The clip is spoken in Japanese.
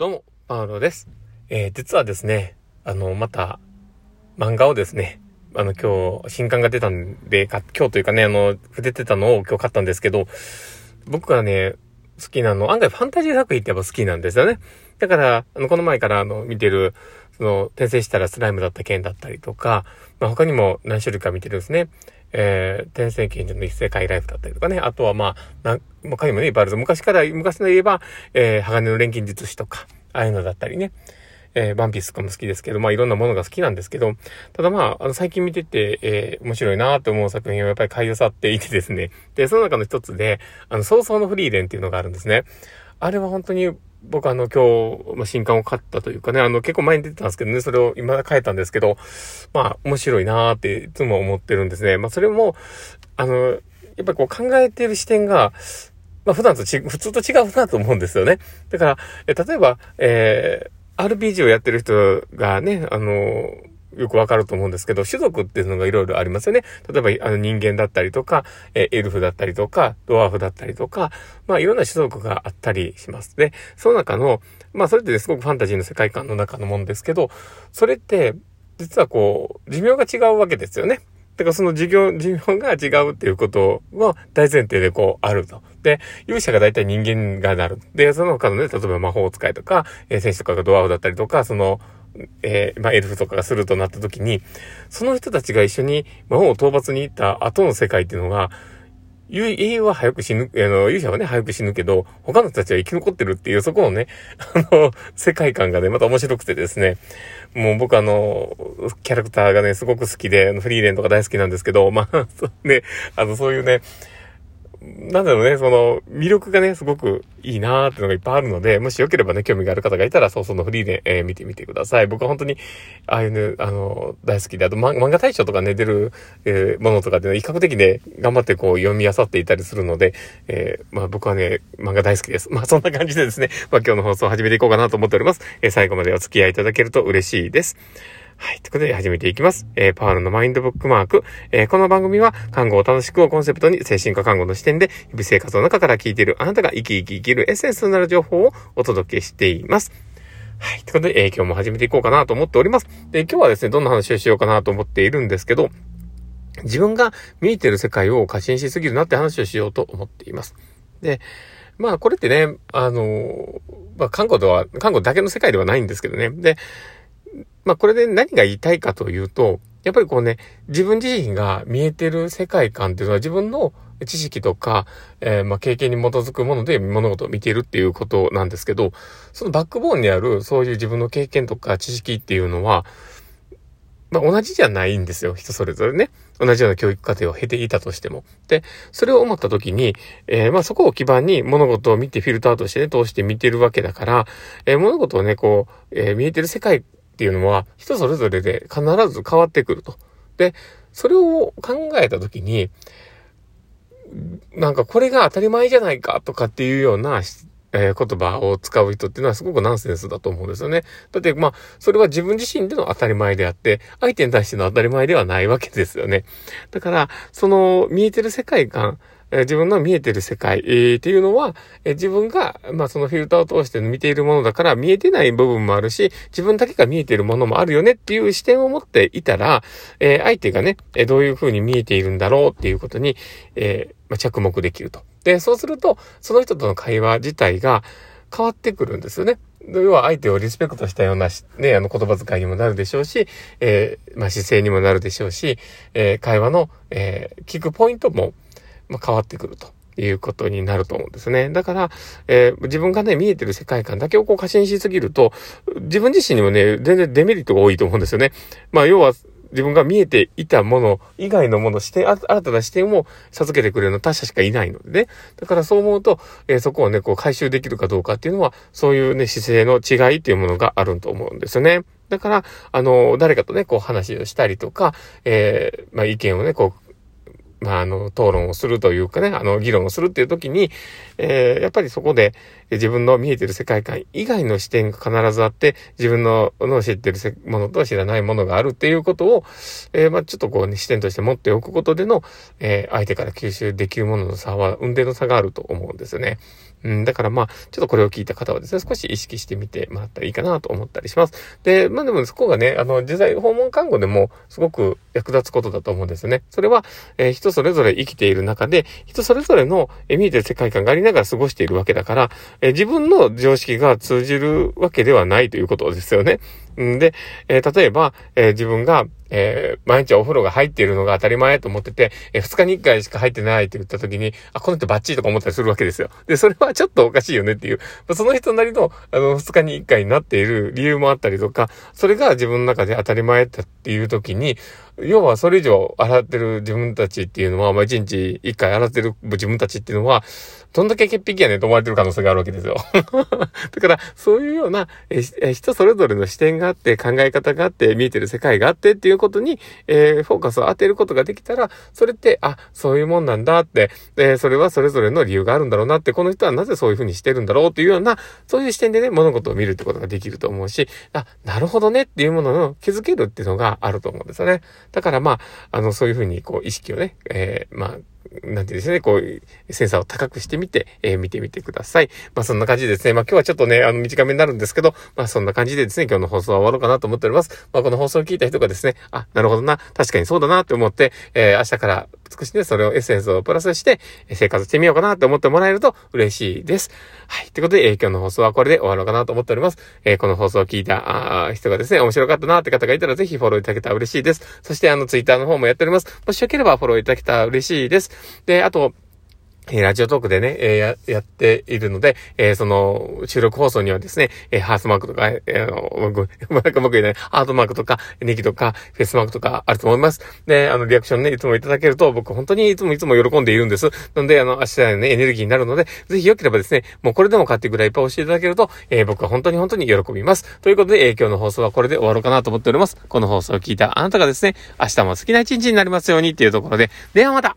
どうも、パウロです。えー、実はですね、あの、また、漫画をですね、あの、今日、新刊が出たんで、今日というかね、あの、出てたのを今日買ったんですけど、僕がね、好きなの、案外ファンタジー作品ってやっぱ好きなんですよね。だから、あの、この前からあの、見てる、その、転生したらスライムだった件だったりとか、まあ、他にも何種類か見てるんですね。えー、転生賢者の異世界ライフだったりとかね。あとはまあ、な、他にもね、いっぱいあるぞ。昔から、昔の言えば、えー、鋼の錬金術師とか、ああいうのだったりね。えー、ワンピースとかも好きですけど、まあいろんなものが好きなんですけど、ただまあ、あの最近見てて、えー、面白いなって思う作品をやっぱり買い漁っていてですね。で、その中の一つで、あの、早々のフリーレンっていうのがあるんですね。あれは本当に僕あの今日、まあ、新刊を買ったというかね、あの結構前に出てたんですけどね、それを今変えたんですけど、まあ面白いなーっていつも思ってるんですね。まあそれも、あの、やっぱりこう考えてる視点が、まあ普段とち、普通と違うなと思うんですよね。だから、え例えば、えー、RPG をやってる人がね、あの、よくわかると思うんですけど、種族っていうのがいろいろありますよね。例えば、あの人間だったりとか、えエルフだったりとか、ドワーフだったりとか、まあいろんな種族があったりしますね。その中の、まあそれってすごくファンタジーの世界観の中のものですけど、それって、実はこう、寿命が違うわけですよね。だからその授業、寿命が違うっていうことは大前提でこうあると。で、勇者が大体人間がなる。で、その他のね、例えば魔法使いとか、えー、戦士とかがドワーフだったりとか、その、えー、まあ、エルフとかがするとなった時に、その人たちが一緒に魔王を討伐に行った後の世界っていうのが、英雄は早く死ぬ、あの、勇者はね、早く死ぬけど、他の人たちは生き残ってるっていう、そこのね、あの、世界観がね、また面白くてですね、もう僕あの、キャラクターがね、すごく好きで、フリーレンとか大好きなんですけど、まあ、ね、あの、そういうね、なんだろうね、その、魅力がね、すごくいいなーっていうのがいっぱいあるので、もしよければね、興味がある方がいたら、そうそのフリーで、えー、見てみてください。僕は本当に、ああいうね、あの、大好きで、あと、漫画大賞とかね、出る、えー、ものとかで、ね、比較的ね、頑張ってこう、読み漁っていたりするので、えー、まあ僕はね、漫画大好きです。まあそんな感じでですね、まあ今日の放送を始めていこうかなと思っております。え、最後までお付き合いいただけると嬉しいです。はい。ということで始めていきます。えー、パールのマインドブックマーク。えー、この番組は、看護を楽しくをコンセプトに、精神科看護の視点で、日々生活の中から聞いているあなたが生き生き生きるエッセンスとなる情報をお届けしています。はい。ということで、えー、今日も始めていこうかなと思っております。で、今日はですね、どんな話をしようかなと思っているんですけど、自分が見えてる世界を過信しすぎるなって話をしようと思っています。で、まあこれってね、あの、まあ看護とは、看護だけの世界ではないんですけどね。で、まあこれで何が言いたいかというと、やっぱりこうね、自分自身が見えてる世界観っていうのは自分の知識とか、えー、まあ経験に基づくもので物事を見ているっていうことなんですけど、そのバックボーンにあるそういう自分の経験とか知識っていうのは、まあ同じじゃないんですよ。人それぞれね。同じような教育過程を経ていたとしても。で、それを思った時に、えー、まあそこを基盤に物事を見てフィルターとしてね、通して見てるわけだから、えー、物事をね、こう、えー、見えてる世界っていうのは人それぞれで必ず変わってくると。で、それを考えたときに、なんかこれが当たり前じゃないかとかっていうような、えー、言葉を使う人っていうのはすごくナンセンスだと思うんですよね。だってまあ、それは自分自身での当たり前であって、相手に対しての当たり前ではないわけですよね。だから、その見えてる世界観、自分の見えてる世界、えー、っていうのは、え自分が、まあ、そのフィルターを通して見ているものだから見えてない部分もあるし、自分だけが見えているものもあるよねっていう視点を持っていたら、えー、相手がね、えどういうふうに見えているんだろうっていうことに、えまあ、着目できると。で、そうすると、その人との会話自体が変わってくるんですよね。要は相手をリスペクトしたような、ね、あの言葉遣いにもなるでしょうし、えー、まあ、姿勢にもなるでしょうし、え、会話の、え、聞くポイントも、まあ、変わってくると。いうことになると思うんですね。だから、えー、自分がね、見えてる世界観だけをこう過信しすぎると、自分自身にもね、全然デメリットが多いと思うんですよね。まあ、要は、自分が見えていたもの以外のもの、視点、新たな視点を授けてくれるの他者しかいないのでね。だからそう思うと、えー、そこをね、こう回収できるかどうかっていうのは、そういうね、姿勢の違いっていうものがあると思うんですよね。だから、あの、誰かとね、こう話をしたりとか、えー、まあ意見をね、こう、まあ、あの、討論をするというかね、あの、議論をするっていう時に、えー、やっぱりそこで自分の見えてる世界観以外の視点が必ずあって、自分のの知ってるものと知らないものがあるっていうことを、えー、まあ、ちょっとこうね、視点として持っておくことでの、えー、相手から吸収できるものの差は、運転の差があると思うんですよね。うん、だからまあ、ちょっとこれを聞いた方はですね、少し意識してみてもらったらいいかなと思ったりします。で、まあでもそこがね、あの、実際訪問看護でもすごく役立つことだと思うんですよね。それは、えー、人それぞれ生きている中で、人それぞれの、え見えてる世界観がありながら過ごしているわけだから、え、自分の常識が通じるわけではないということですよね。んで、えー、例えば、えー、自分が、えー、毎日お風呂が入っているのが当たり前と思ってて、えー、2日に1回しか入ってないって言った時に、あ、この人バッチリとか思ったりするわけですよ。で、それはちょっとおかしいよねっていう、まあ、その人なりの、あの、2日に1回になっている理由もあったりとか、それが自分の中で当たり前だっていう時に、要はそれ以上洗ってる自分たちっていうのは、まあ、1日1回洗ってる自分たちっていうのは、どんだけ潔癖やねんと思われてる可能性があるわけですよ。だから、そういうような、え人それぞれの視点ががあって、考え方があって、見えてる世界があってっていうことに、えー、フォーカスを当てることができたら、それって、あ、そういうもんなんだって、えー、それはそれぞれの理由があるんだろうなって、この人はなぜそういうふうにしてるんだろうっていうような、そういう視点でね、物事を見るってことができると思うし、あ、なるほどねっていうものの気づけるっていうのがあると思うんですよね。だからまあ、あの、そういうふうに、こう、意識をね、えー、まあ、なんてですね、こう、センサーを高くしてみて、えー、見てみてください。まあそんな感じですね、まあ今日はちょっとね、あの短めになるんですけど、まあそんな感じでですね、今日の放送は終わろうかなと思っております。まあこの放送を聞いた人がですね、あ、なるほどな、確かにそうだなって思って、えー、明日から少しね、それをエッセンスをプラスして、生活してみようかなって思ってもらえると嬉しいです。はい。ということで、えー、今日の放送はこれで終わろうかなと思っております。えー、この放送を聞いたあ人がですね、面白かったなって方がいたらぜひフォローいただけたら嬉しいです。そしてあの、ツイッターの方もやっております。もしよければフォローいただけたら嬉しいです。で、あと、えラジオトークでね、えや、やっているので、えその、収録放送にはですね、えハースマークとか、えー、あの、僕、僕言うね、ハートマークとか、ネギとか、フェスマークとかあると思います。で、あの、リアクションね、いつもいただけると、僕本当にいつもいつも喜んでいるんです。なので、あの、明日ね、エネルギーになるので、ぜひ良ければですね、もうこれでも買ってぐらいいっぱい教えていただけると、えー、僕は本当に本当に喜びます。ということで、えー、今日の放送はこれで終わろうかなと思っております。この放送を聞いたあなたがですね、明日も好きな一日になりますようにっていうところで、ではまた